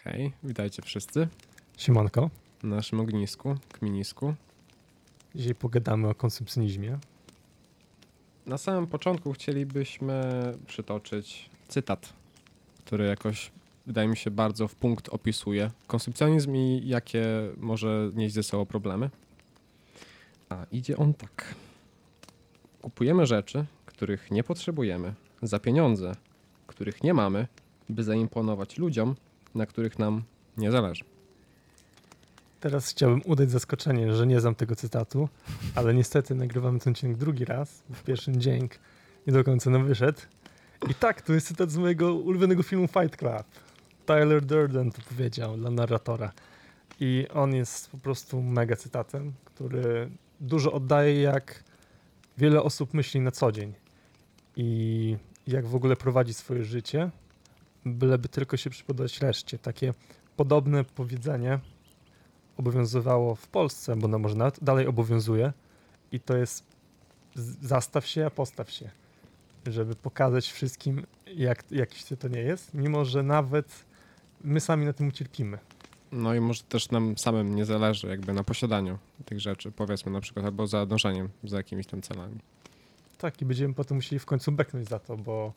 Okej, witajcie wszyscy Siemanko. na naszym ognisku, kminisku. Dzisiaj pogadamy o konsumpcjonizmie. Na samym początku chcielibyśmy przytoczyć cytat, który jakoś, wydaje mi się, bardzo w punkt opisuje konsumpcjonizm i jakie może nieść ze sobą problemy. A idzie on tak. Kupujemy rzeczy, których nie potrzebujemy, za pieniądze, których nie mamy, by zaimponować ludziom, na których nam nie zależy. Teraz chciałbym udać zaskoczenie, że nie znam tego cytatu, ale niestety nagrywamy ten odcinek drugi raz. W pierwszym dzień nie do końca nam wyszedł. I tak, to jest cytat z mojego ulubionego filmu Fight Club. Tyler Durden to powiedział dla narratora. I on jest po prostu mega cytatem, który dużo oddaje, jak wiele osób myśli na co dzień. I jak w ogóle prowadzi swoje życie, byleby tylko się przypodobać reszcie. Takie podobne powiedzenie obowiązywało w Polsce, bo no może nawet dalej obowiązuje i to jest zastaw się, a postaw się, żeby pokazać wszystkim, jak, jakiś ty to nie jest, mimo że nawet my sami na tym ucierpimy. No i może też nam samym nie zależy jakby na posiadaniu tych rzeczy, powiedzmy na przykład, albo za dążeniem za jakimiś tam celami. Tak, i będziemy potem musieli w końcu beknąć za to, bo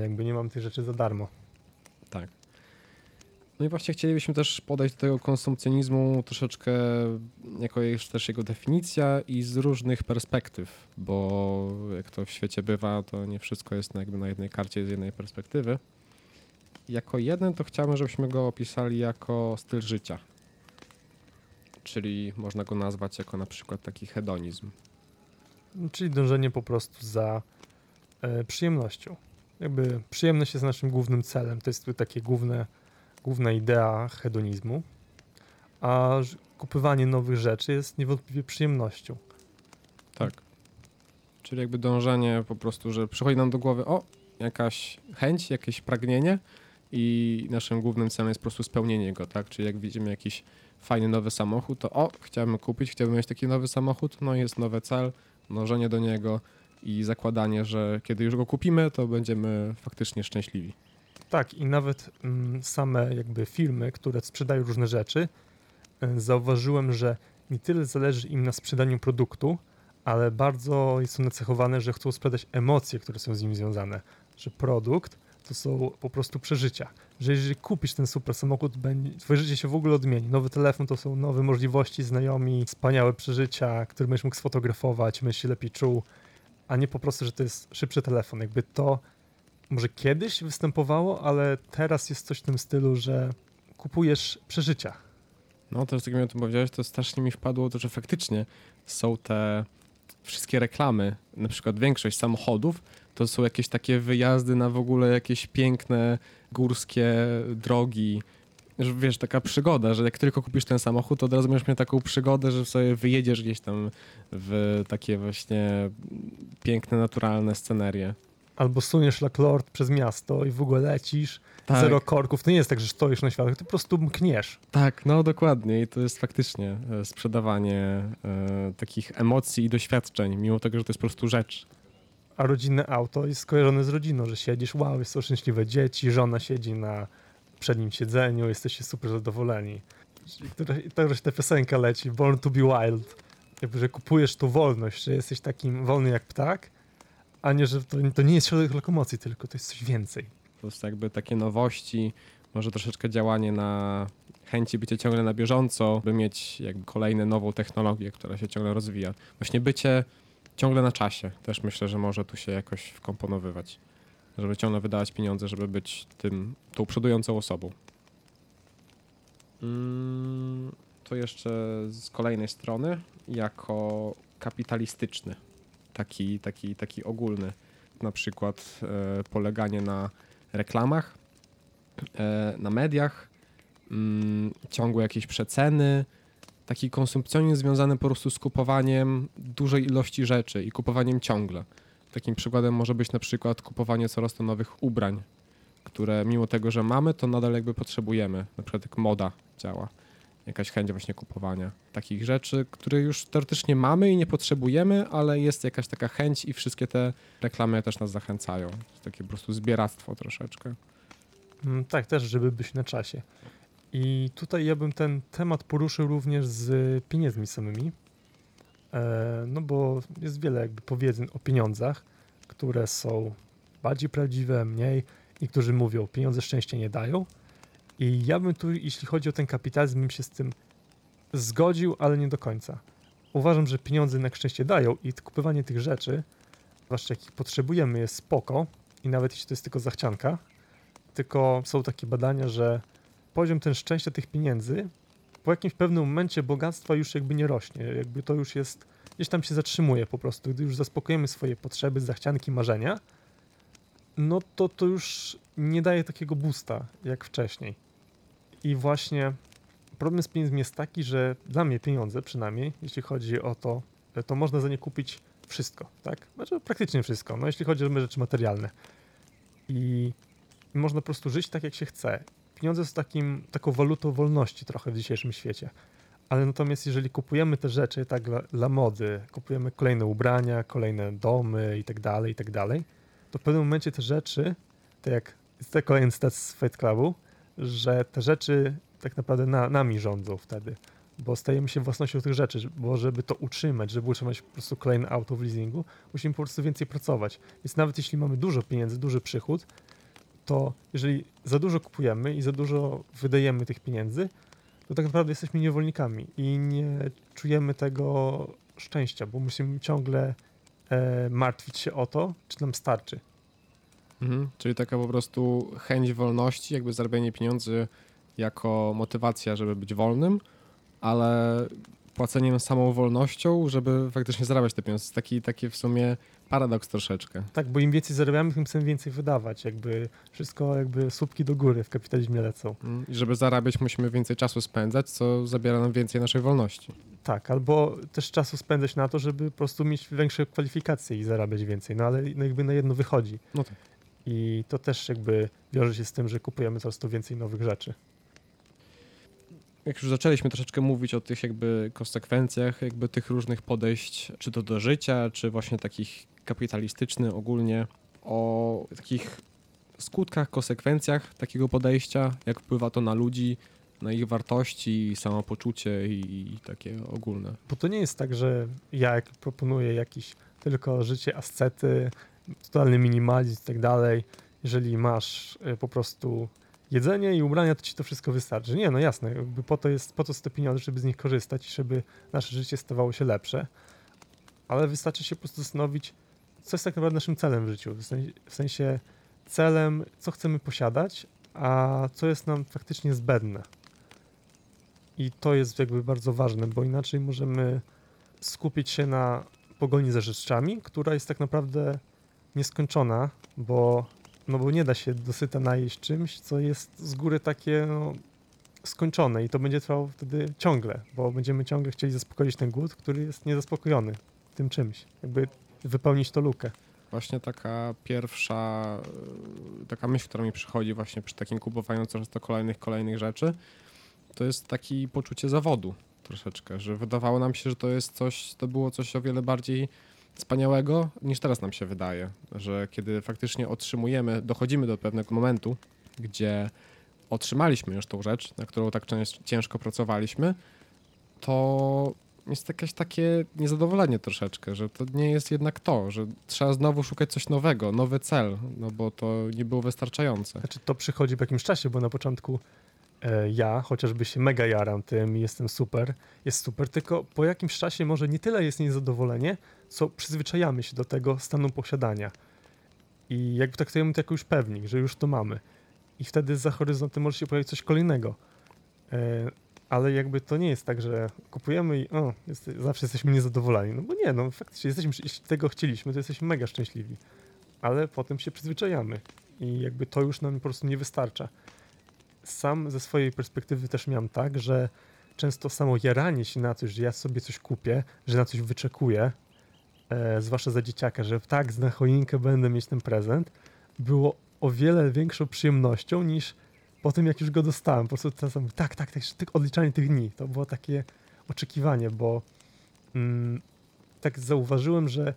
jakby nie mam tych rzeczy za darmo. Tak. No i właśnie chcielibyśmy też podejść do tego konsumpcjonizmu troszeczkę jako jest też jego definicja i z różnych perspektyw, bo jak to w świecie bywa, to nie wszystko jest na, jakby na jednej karcie z jednej perspektywy. Jako jeden to chciałbym, żebyśmy go opisali jako styl życia. Czyli można go nazwać jako na przykład taki hedonizm. Czyli dążenie po prostu za e, przyjemnością. Jakby przyjemność jest naszym głównym celem. To jest takie główne, główna idea hedonizmu. A kupywanie nowych rzeczy jest niewątpliwie przyjemnością. Tak. Czyli jakby dążenie po prostu, że przychodzi nam do głowy, o, jakaś chęć, jakieś pragnienie i naszym głównym celem jest po prostu spełnienie go, tak? Czyli jak widzimy jakiś fajny nowy samochód, to o, chciałbym kupić, chciałbym mieć taki nowy samochód, no jest nowy cel, dążenie do niego i zakładanie, że kiedy już go kupimy, to będziemy faktycznie szczęśliwi. Tak, i nawet mm, same jakby firmy, które sprzedają różne rzeczy, y, zauważyłem, że nie tyle zależy im na sprzedaniu produktu, ale bardzo to nacechowane, że chcą sprzedać emocje, które są z nim związane. Że produkt to są po prostu przeżycia. Że jeżeli kupisz ten super samochód, twoje życie się w ogóle odmieni. Nowy telefon to są nowe możliwości, znajomi, wspaniałe przeżycia, które będziesz mógł sfotografować, będziesz się lepiej czuł, a nie po prostu, że to jest szybszy telefon. Jakby to może kiedyś występowało, ale teraz jest coś w tym stylu, że kupujesz przeżycia. No to, tak jak mi o tym powiedziałeś, to strasznie mi wpadło to, że faktycznie są te wszystkie reklamy, na przykład większość samochodów, to są jakieś takie wyjazdy na w ogóle jakieś piękne górskie drogi. Że wiesz, taka przygoda, że jak tylko kupisz ten samochód, to od razu będziesz miał taką przygodę, że sobie wyjedziesz gdzieś tam w takie właśnie piękne, naturalne scenerie. Albo suniesz Lord przez miasto i w ogóle lecisz, Tak, zero korków. To nie jest tak, że stoisz na światłach, ty po prostu mkniesz. tak, no dokładnie. I to jest faktycznie e, sprzedawanie e, takich emocji i doświadczeń, mimo tego, że to jest po prostu rzecz. A rodzinne auto jest skojarzone z rodziną, że siedzisz, wow, jest to szczęśliwe dzieci, żona siedzi na przednim siedzeniu, jesteście super zadowoleni. I która- i to, że ta piosenka leci, Born to be Wild. Jakby, że kupujesz tu wolność, że jesteś takim wolny jak ptak, a nie, że to, to nie jest środek lokomocji, tylko to jest coś więcej. Prostu jakby takie nowości, może troszeczkę działanie na chęci bycia ciągle na bieżąco, by mieć jakby kolejną nową technologię, która się ciągle rozwija. Właśnie bycie ciągle na czasie też myślę, że może tu się jakoś wkomponowywać. Żeby ciągle wydawać pieniądze, żeby być tym, tą przodującą osobą. Mm, to jeszcze z kolejnej strony, jako kapitalistyczny, taki, taki, taki ogólny, na przykład e, poleganie na reklamach, e, na mediach, mm, ciągłe jakieś przeceny, taki konsumpcjonizm związany po prostu z kupowaniem dużej ilości rzeczy i kupowaniem ciągle. Takim przykładem może być na przykład kupowanie coraz to nowych ubrań, które mimo tego, że mamy, to nadal jakby potrzebujemy. Na przykład jak moda działa. Jakaś chęć właśnie kupowania takich rzeczy, które już teoretycznie mamy i nie potrzebujemy, ale jest jakaś taka chęć i wszystkie te reklamy też nas zachęcają. Jest takie po prostu zbieractwo troszeczkę. Mm, tak, też, żeby być na czasie. I tutaj ja bym ten temat poruszył również z pieniędzmi samymi. E, no bo jest wiele jakby powiedzeń o pieniądzach, które są bardziej prawdziwe, mniej. Niektórzy mówią, pieniądze szczęście nie dają. I ja bym tu, jeśli chodzi o ten kapitalizm, bym się z tym zgodził, ale nie do końca. Uważam, że pieniądze jednak szczęście dają i kupywanie tych rzeczy, zwłaszcza jakich potrzebujemy, jest spoko. I nawet jeśli to jest tylko zachcianka, tylko są takie badania, że poziom ten szczęścia tych pieniędzy po jakimś pewnym momencie bogactwa już jakby nie rośnie. Jakby to już jest, gdzieś tam się zatrzymuje po prostu. Gdy już zaspokojemy swoje potrzeby, zachcianki, marzenia, no to to już nie daje takiego boosta jak wcześniej. I właśnie problem z pieniędzmi jest taki, że dla mnie pieniądze przynajmniej, jeśli chodzi o to, to można za nie kupić wszystko, tak? Znaczy praktycznie wszystko, no jeśli chodzi o rzeczy materialne. I można po prostu żyć tak, jak się chce. Pieniądze są takim, taką walutą wolności trochę w dzisiejszym świecie. Ale natomiast jeżeli kupujemy te rzeczy tak dla, dla mody, kupujemy kolejne ubrania, kolejne domy i tak dalej, i tak dalej, to w pewnym momencie te rzeczy, tak jak jest to kolejny cytat z Fight Clubu, że te rzeczy tak naprawdę na, nami rządzą wtedy, bo stajemy się własnością tych rzeczy, bo żeby to utrzymać, żeby utrzymać po prostu kolejne auto w leasingu, musimy po prostu więcej pracować. Więc nawet jeśli mamy dużo pieniędzy, duży przychód, to jeżeli za dużo kupujemy i za dużo wydajemy tych pieniędzy, to tak naprawdę jesteśmy niewolnikami i nie czujemy tego szczęścia, bo musimy ciągle e, martwić się o to, czy nam starczy. Mhm. Czyli taka po prostu chęć wolności, jakby zarabianie pieniędzy jako motywacja, żeby być wolnym, ale płaceniem samą wolnością, żeby faktycznie zarabiać te pieniądze. Taki, taki w sumie paradoks troszeczkę. Tak, bo im więcej zarabiamy, tym chcemy więcej wydawać. Jakby wszystko, jakby słupki do góry w kapitalizmie lecą. Mm, I żeby zarabiać, musimy więcej czasu spędzać, co zabiera nam więcej naszej wolności. Tak, albo też czasu spędzać na to, żeby po prostu mieć większe kwalifikacje i zarabiać więcej. No ale no jakby na jedno wychodzi. No tak. I to też jakby wiąże się z tym, że kupujemy coraz to więcej nowych rzeczy. Jak już zaczęliśmy troszeczkę mówić o tych jakby konsekwencjach jakby tych różnych podejść, czy to do życia, czy właśnie takich kapitalistycznych ogólnie, o takich skutkach, konsekwencjach takiego podejścia, jak wpływa to na ludzi, na ich wartości, samopoczucie i, i takie ogólne. Bo to nie jest tak, że ja jak proponuję jakieś tylko życie ascety, totalny minimalizm i tak dalej, jeżeli masz y, po prostu jedzenie i ubrania, to ci to wszystko wystarczy. Nie, no jasne, jakby po to, jest, po to są te pieniądze, żeby z nich korzystać i żeby nasze życie stawało się lepsze, ale wystarczy się po prostu zastanowić, co jest tak naprawdę naszym celem w życiu, w sensie, celem, co chcemy posiadać, a co jest nam faktycznie zbędne. I to jest jakby bardzo ważne, bo inaczej możemy skupić się na pogoni za rzeczami, która jest tak naprawdę nieskończona, bo, no bo nie da się dosyta najeść czymś, co jest z góry takie no, skończone i to będzie trwało wtedy ciągle, bo będziemy ciągle chcieli zaspokoić ten głód, który jest niezaspokojony tym czymś. Jakby wypełnić to lukę. Właśnie taka pierwsza, y, taka myśl, która mi przychodzi właśnie przy takim kupowaniu często kolejnych, kolejnych rzeczy, to jest takie poczucie zawodu troszeczkę, że wydawało nam się, że to jest coś, to było coś o wiele bardziej wspaniałego niż teraz nam się wydaje, że kiedy faktycznie otrzymujemy, dochodzimy do pewnego momentu, gdzie otrzymaliśmy już tą rzecz, na którą tak ciężko pracowaliśmy, to jest jakieś takie niezadowolenie troszeczkę, że to nie jest jednak to, że trzeba znowu szukać coś nowego, nowy cel, no bo to nie było wystarczające. Znaczy to przychodzi po jakimś czasie, bo na początku e, ja chociażby się mega jaram tym jestem super, jest super, tylko po jakimś czasie może nie tyle jest niezadowolenie, co przyzwyczajamy się do tego stanu posiadania. I jakby traktujemy to jako już pewnik, że już to mamy. I wtedy za horyzontem może się pojawić coś kolejnego. E, ale jakby to nie jest tak, że kupujemy i o, jest, zawsze jesteśmy niezadowoleni. No bo nie, no faktycznie jesteśmy, jeśli tego chcieliśmy, to jesteśmy mega szczęśliwi. Ale potem się przyzwyczajamy i jakby to już nam po prostu nie wystarcza. Sam ze swojej perspektywy też miałem tak, że często samo jaranie się na coś, że ja sobie coś kupię, że na coś wyczekuję, e, zwłaszcza za dzieciaka, że tak, na choinkę będę mieć ten prezent, było o wiele większą przyjemnością niż po tym, jak już go dostałem. Po prostu czasem, tak, tak, tak, odliczanie tych dni. To było takie oczekiwanie, bo mm, tak zauważyłem, że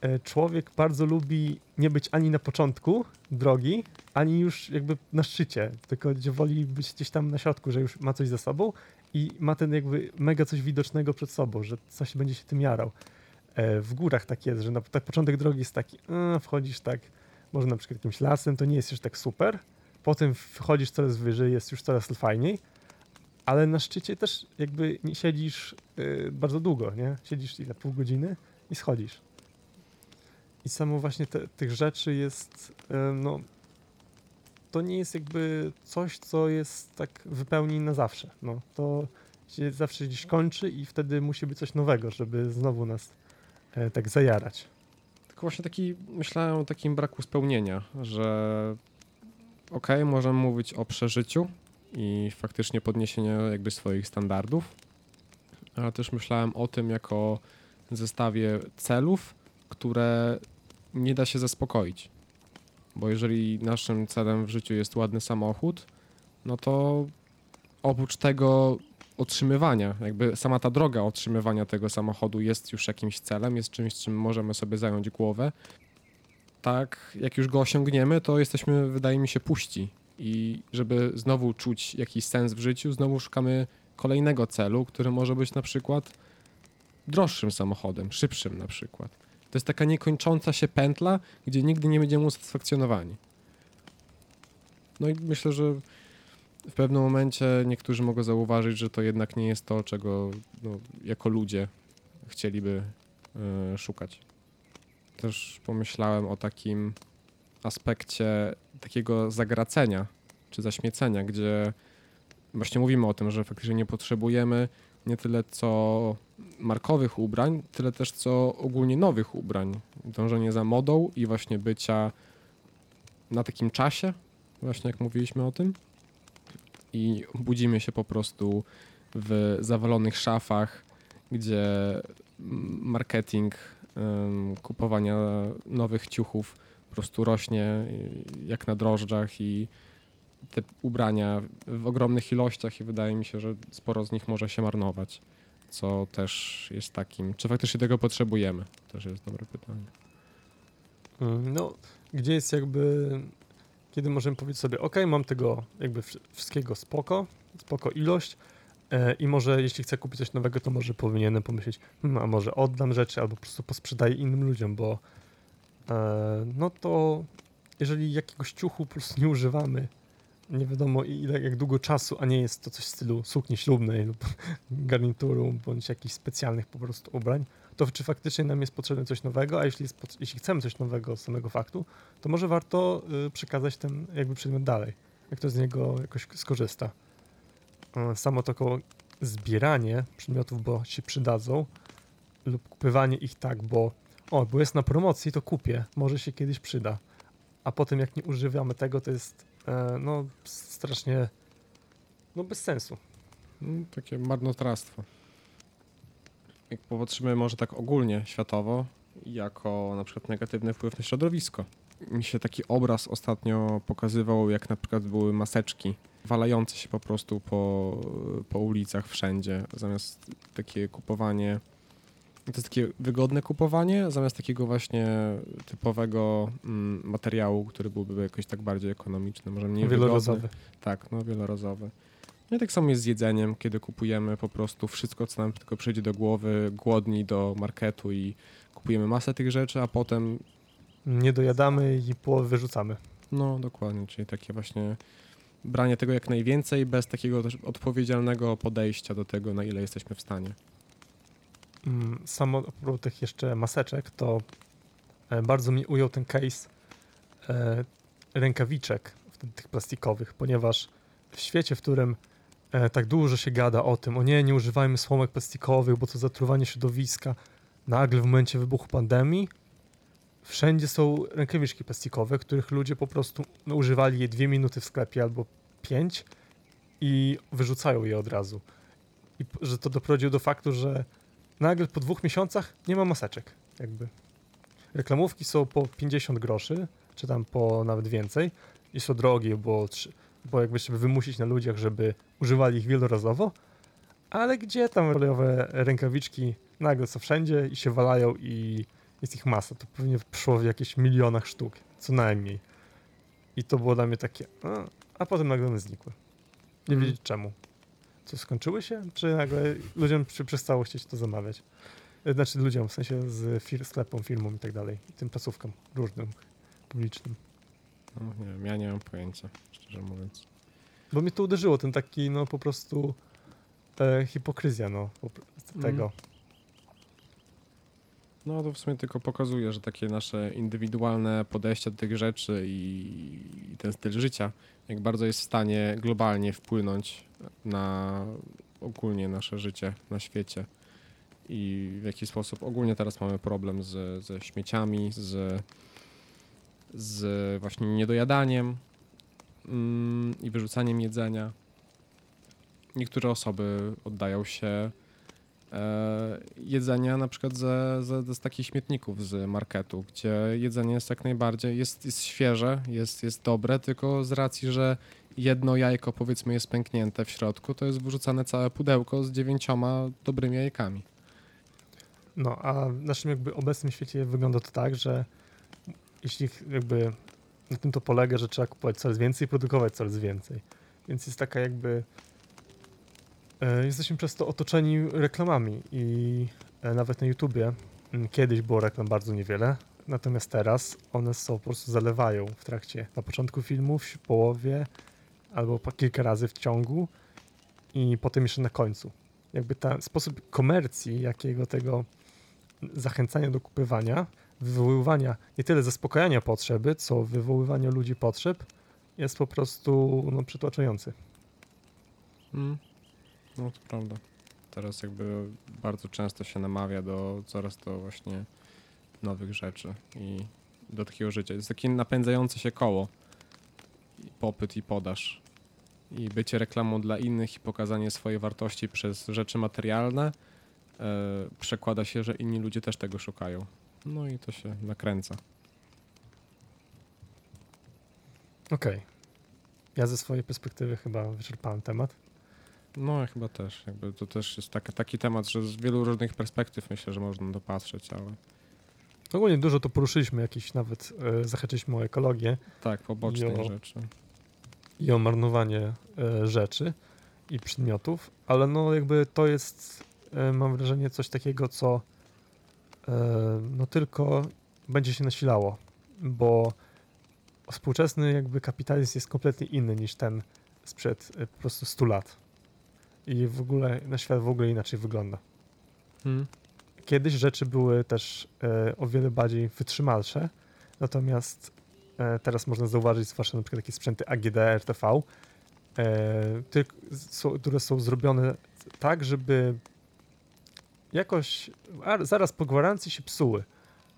e, człowiek bardzo lubi nie być ani na początku drogi, ani już jakby na szczycie, tylko gdzie woli być gdzieś tam na środku, że już ma coś za sobą i ma ten jakby mega coś widocznego przed sobą, że coś będzie się tym jarał. E, W górach tak jest, że na tak początek drogi jest taki, e, wchodzisz tak, może na przykład jakimś lasem, to nie jest już tak super, potem wchodzisz coraz wyżej, jest już coraz fajniej, ale na szczycie też jakby nie siedzisz y, bardzo długo, nie? Siedzisz ile, pół godziny i schodzisz. I samo właśnie te, tych rzeczy jest, y, no, to nie jest jakby coś, co jest tak wypełni na zawsze. No, to się zawsze gdzieś kończy i wtedy musi być coś nowego, żeby znowu nas e, tak zajarać. Tylko właśnie taki, myślałem o takim braku spełnienia, że okej, możemy mówić o przeżyciu i faktycznie podniesieniu jakby swoich standardów, ale też myślałem o tym jako zestawie celów, które nie da się zaspokoić. Bo jeżeli naszym celem w życiu jest ładny samochód, no to oprócz tego otrzymywania, jakby sama ta droga otrzymywania tego samochodu jest już jakimś celem, jest czymś, czym możemy sobie zająć głowę. Tak, jak już go osiągniemy, to jesteśmy, wydaje mi się, puści. I żeby znowu czuć jakiś sens w życiu, znowu szukamy kolejnego celu, który może być na przykład droższym samochodem, szybszym na przykład. To jest taka niekończąca się pętla, gdzie nigdy nie będziemy usatysfakcjonowani. No i myślę, że w pewnym momencie niektórzy mogą zauważyć, że to jednak nie jest to, czego no, jako ludzie chcieliby e, szukać. Też pomyślałem o takim aspekcie takiego zagracenia czy zaśmiecenia, gdzie właśnie mówimy o tym, że faktycznie nie potrzebujemy nie tyle co markowych ubrań, tyle też co ogólnie nowych ubrań. Dążenie za modą i właśnie bycia na takim czasie, właśnie jak mówiliśmy o tym. I budzimy się po prostu w zawalonych szafach, gdzie marketing kupowania nowych ciuchów po prostu rośnie y, jak na drożdżach i te ubrania w ogromnych ilościach i wydaje mi się, że sporo z nich może się marnować, co też jest takim, czy faktycznie tego potrzebujemy? Też jest dobre pytanie. Mm, No, gdzie jest jakby, kiedy możemy powiedzieć sobie, ok, mam tego jakby wsz- wszystkiego spoko, spoko ilość i może jeśli chcę kupić coś nowego, to może powinienem pomyśleć, hmm, a może oddam rzeczy albo po prostu posprzedaję innym ludziom, bo e, no to jeżeli jakiegoś ciuchu po prostu nie używamy, nie wiadomo ile, jak długo czasu, a nie jest to coś w stylu sukni ślubnej lub garnituru, bądź jakichś specjalnych po prostu ubrań, to czy faktycznie nam jest potrzebne coś nowego, a jeśli, jest, jeśli chcemy coś nowego z samego faktu, to może warto y, przekazać ten jakby przedmiot dalej, jak to z niego jakoś skorzysta. Y, Samo koło zbieranie przedmiotów, bo się przydadzą lub kupywanie ich tak, bo o, bo jest na promocji, to kupię, może się kiedyś przyda. A potem jak nie używamy tego, to jest e, no strasznie no bez sensu. Mm, Takie marnotrawstwo. Jak popatrzymy może tak ogólnie światowo, jako na przykład negatywny wpływ na środowisko. Mi się taki obraz ostatnio pokazywał, jak na przykład były maseczki walające się po prostu po, po ulicach wszędzie, zamiast takie kupowanie. To jest takie wygodne kupowanie, zamiast takiego właśnie typowego mm, materiału, który byłby jakoś tak bardziej ekonomiczny, może mniej wygodny. Wielorazowy. Tak, no wielorazowy. No i tak samo jest z jedzeniem, kiedy kupujemy po prostu wszystko, co nam tylko przyjdzie do głowy, głodni do marketu i kupujemy masę tych rzeczy, a potem, Nie dojadamy i połowę wyrzucamy. no dokładnie, czyli takie właśnie branie tego jak najwięcej, bez takiego odpowiedzialnego podejścia do tego, na ile jesteśmy w stanie. Mm, Samo propos tych jeszcze maseczek, to e, bardzo mnie ujął ten case e, rękawiczek tych plastikowych, ponieważ w świecie, w którym e, tak dużo się gada o tym, o nie, nie używajmy słomek plastikowych, bo to zatruwanie środowiska, nagle w momencie wybuchu pandemii wszędzie są rękawiczki plastikowe, których ludzie po prostu no, używali je dwie minuty w sklepie albo pięć i wyrzucają je od razu. I że to doprowadziło do faktu, że nagle po dwóch miesiącach nie ma maseczek. Jakby. Reklamówki są po 50 groszy, czy tam po nawet więcej. I są drogie, bo, bo jakby żeby wymusić na ludziach, żeby używali ich wielorazowo. Ale gdzie tam olejowe rękawiczki nagle są wszędzie i się walają i jest ich masa, to pewnie szło w jakichś milionach sztuk, co najmniej. I to było dla mnie takie, a, a potem nagle one znikły. Nie Mhm. wiedzieć czemu. Co, skończyły się? Czy nagle ludziom przestało chcieć to zamawiać? E, Znaczy ludziom, w sensie z fir- sklepom, firmom i tak dalej. I tym placówkom różnym, publicznym. No, nie wiem, ja nie mam pojęcia, szczerze mówiąc. Bo mnie to uderzyło, ten taki, no po prostu e, hipokryzja, no, tego. No to w sumie tylko pokazuje, że takie nasze indywidualne podejście do tych rzeczy i, i ten styl życia, jak bardzo jest w stanie globalnie wpłynąć na ogólnie nasze życie na świecie. I w jaki sposób ogólnie teraz mamy problem z, ze śmieciami, z, z właśnie niedojadaniem mm, i wyrzucaniem jedzenia. Niektóre osoby oddają się jedzenia na przykład ze, ze, z takich śmietników z marketu, gdzie jedzenie jest jak najbardziej, jest, jest świeże, jest, jest dobre, tylko z racji, że jedno jajko powiedzmy jest pęknięte w środku, to jest wyrzucane całe pudełko z dziewięcioma dobrymi jajkami. No, a w naszym jakby obecnym świecie wygląda to tak, że jeśli jakby na tym to polega, że trzeba kupować coraz więcej i produkować coraz więcej. Więc jest taka jakby e, jesteśmy przez to otoczeni reklamami i e, nawet na YouTubie kiedyś było reklam bardzo niewiele, natomiast teraz one są po prostu zalewają w trakcie, na początku filmu, w połowie albo kilka razy w ciągu i potem jeszcze na końcu. Jakby ten sposób komercji, jakiego tego zachęcania do kupywania, wywoływania nie tyle zaspokajania potrzeby, co wywoływania ludzi potrzeb jest po prostu no, przytłaczający. Mm. No to prawda. Teraz jakby bardzo często się namawia do coraz to właśnie nowych rzeczy i do takiego życia. Jest takie napędzające się koło. I popyt i podaż. I bycie reklamą dla innych i pokazanie swojej wartości przez rzeczy materialne e, przekłada się, że inni ludzie też tego szukają. No i to się nakręca. Okej. Ja ze swojej perspektywy chyba wyczerpałem temat. No ja chyba też. Jakby to też jest taki, taki temat, że z wielu różnych perspektyw myślę, że można dopatrzeć, ale Ogólnie dużo to poruszyliśmy, jakieś nawet e, zahaczyliśmy o ekologię tak, poboczne Jo. rzeczy. i o marnowanie e, rzeczy i przedmiotów, ale no jakby to jest, e, mam wrażenie, coś takiego, co e, no tylko będzie się nasilało, bo współczesny jakby kapitalizm jest kompletnie inny niż ten sprzed e, po prostu 100 lat. I w ogóle na świat w ogóle inaczej wygląda. Hmm. Kiedyś rzeczy były też e, o wiele bardziej wytrzymalsze, natomiast e, teraz można zauważyć, zwłaszcza na przykład takie sprzęty AGD, RTV, e, tyk, są, które są zrobione tak, żeby jakoś a, zaraz po gwarancji się psuły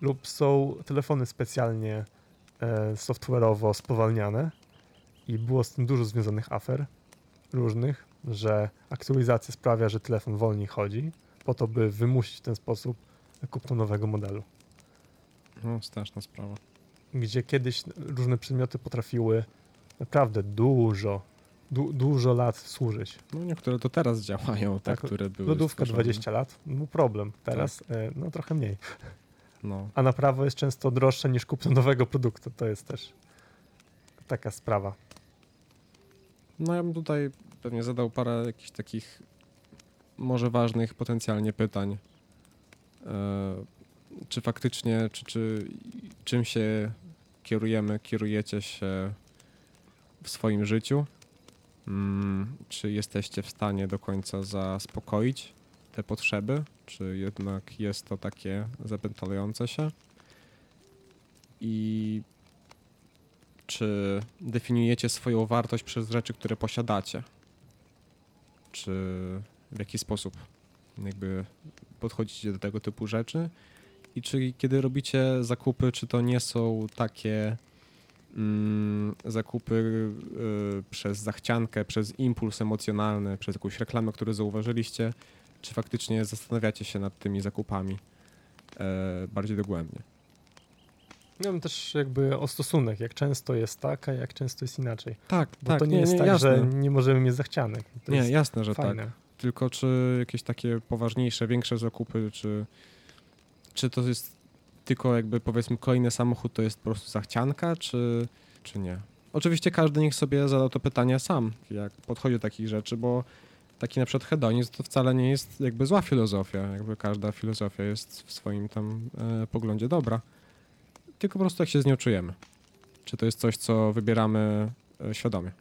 lub są telefony specjalnie e, software'owo spowalniane i było z tym dużo związanych afer różnych, że aktualizacja sprawia, że telefon wolniej chodzi, po to, by wymusić w ten sposób kupno nowego modelu. No, straszna sprawa. Gdzie kiedyś różne przedmioty potrafiły naprawdę dużo, du, dużo lat służyć. No niektóre to teraz działają, te, Tak, które były Lodówka stworzone. 20 lat, no problem. Teraz e, no trochę mniej. No, A naprawa jest często droższa niż kupno nowego produktu. To jest też taka sprawa. no ja bym tutaj pewnie zadał parę jakichś takich może ważnych potencjalnie pytań. E, czy faktycznie, czy, czy czym się kierujemy, kierujecie się w swoim życiu? Mm, czy jesteście w stanie do końca zaspokoić te potrzeby? Czy jednak jest to takie zapętlające się? I czy definiujecie swoją wartość przez rzeczy, które posiadacie? Czy w jaki sposób jakby podchodzicie do tego typu rzeczy? I czy kiedy robicie zakupy, czy to nie są takie mm, zakupy y, przez zachciankę, przez impuls emocjonalny, przez jakąś reklamę, którą zauważyliście, czy faktycznie zastanawiacie się nad tymi zakupami e, bardziej dogłębnie? Ja bym też jakby o stosunek, jak często jest tak, a jak często jest inaczej. Tak, Bo to nie, jest tak, że nie możemy mieć zachcianek. To Nie, jasne, że tak. fajne. Tylko czy jakieś takie poważniejsze, większe zakupy, czy, czy to jest tylko jakby powiedzmy kolejny samochód to jest po prostu zachcianka, czy, czy nie? Oczywiście każdy niech sobie zada to pytanie sam, jak podchodzi do takich rzeczy, bo taki na przykład hedonizm to wcale nie jest jakby zła filozofia, jakby każda filozofia jest w swoim tam e, poglądzie dobra, tylko po prostu jak się z nią czujemy. Czy to jest coś, co wybieramy e, świadomie?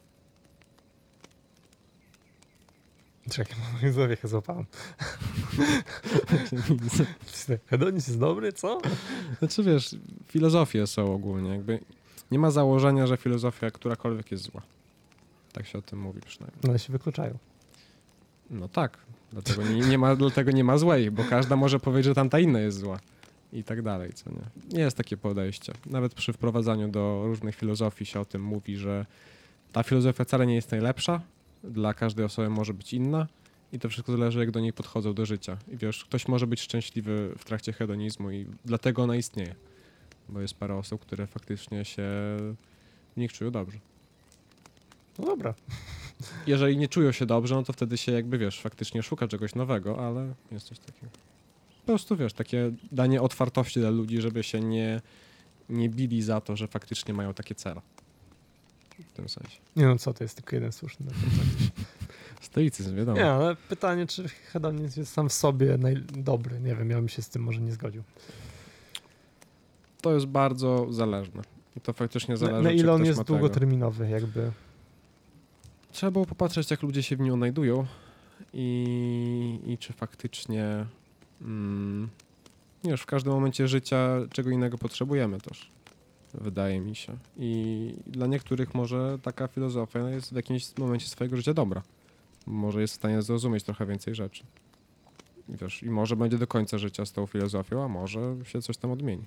Czekaj, moją zawiechę złapałem. Hedonizm jest dobry, co? Znaczy wiesz, filozofie są ogólnie, jakby nie ma założenia, że filozofia którakolwiek jest zła. Tak się o tym mówi przynajmniej. No, ale się wykluczają. No tak, dlatego nie, nie ma, dlatego nie ma złej, bo każda może powiedzieć, że tamta inna jest zła. I tak dalej, co nie. Jest takie podejście. Nawet przy wprowadzaniu do różnych filozofii się o tym mówi, że ta filozofia wcale nie jest najlepsza, dla każdej osoby może być inna i to wszystko zależy, jak do niej podchodzą do życia. I wiesz, ktoś może być szczęśliwy w trakcie hedonizmu i dlatego ona istnieje. Bo jest parę osób, które faktycznie się w nich czują dobrze. No dobra. Jeżeli nie czują się dobrze, no to wtedy się jakby, wiesz, faktycznie szuka czegoś nowego, ale jest coś takiego. Po prostu, wiesz, takie danie otwartości dla ludzi, żeby się nie, nie bili za to, że faktycznie mają takie cele. W tym sensie. Nie no co, to jest tylko jeden słuszny. na. Stoicyzm, wiadomo. Nie, ale pytanie, czy hedonizm jest sam w sobie dobry. Nie wiem, ja bym się z tym może nie zgodził. To jest bardzo zależne. I to faktycznie Na, zależy, na czy ile on jest ma tego. długoterminowy, jakby. Trzeba było popatrzeć, jak ludzie się w nim odnajdują i, i czy faktycznie mm, wiesz, w każdym momencie życia czego innego potrzebujemy też. Wydaje mi się. I dla niektórych może taka filozofia jest w jakimś momencie swojego życia dobra. Może jest w stanie zrozumieć trochę więcej rzeczy. Wiesz, i może będzie do końca życia z tą filozofią, a może się coś tam odmieni.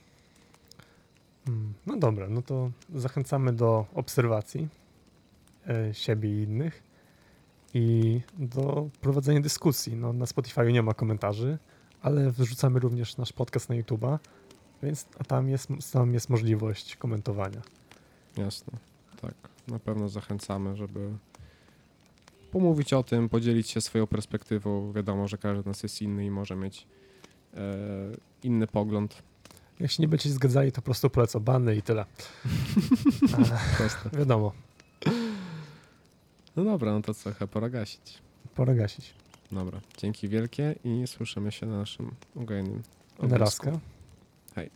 Mm, No dobra, no to zachęcamy do obserwacji e, siebie i innych i do prowadzenia dyskusji. No, na Spotify nie ma komentarzy, ale wrzucamy również nasz podcast na YouTube'a, więc tam jest, tam jest możliwość komentowania. Jasne, tak. Na pewno zachęcamy, żeby pomówić o tym, podzielić się swoją perspektywą. Wiadomo, że każdy z nas jest inny i może mieć e, inny pogląd. Jak się nie będziecie zgadzali, to po prostu polecą bany i tyle. A, wiadomo, No dobra, no to co, chyba pora gasić. pora gasić. Dobra, dzięki wielkie i słyszymy się na naszym ugojnym Na obrazku. Hej.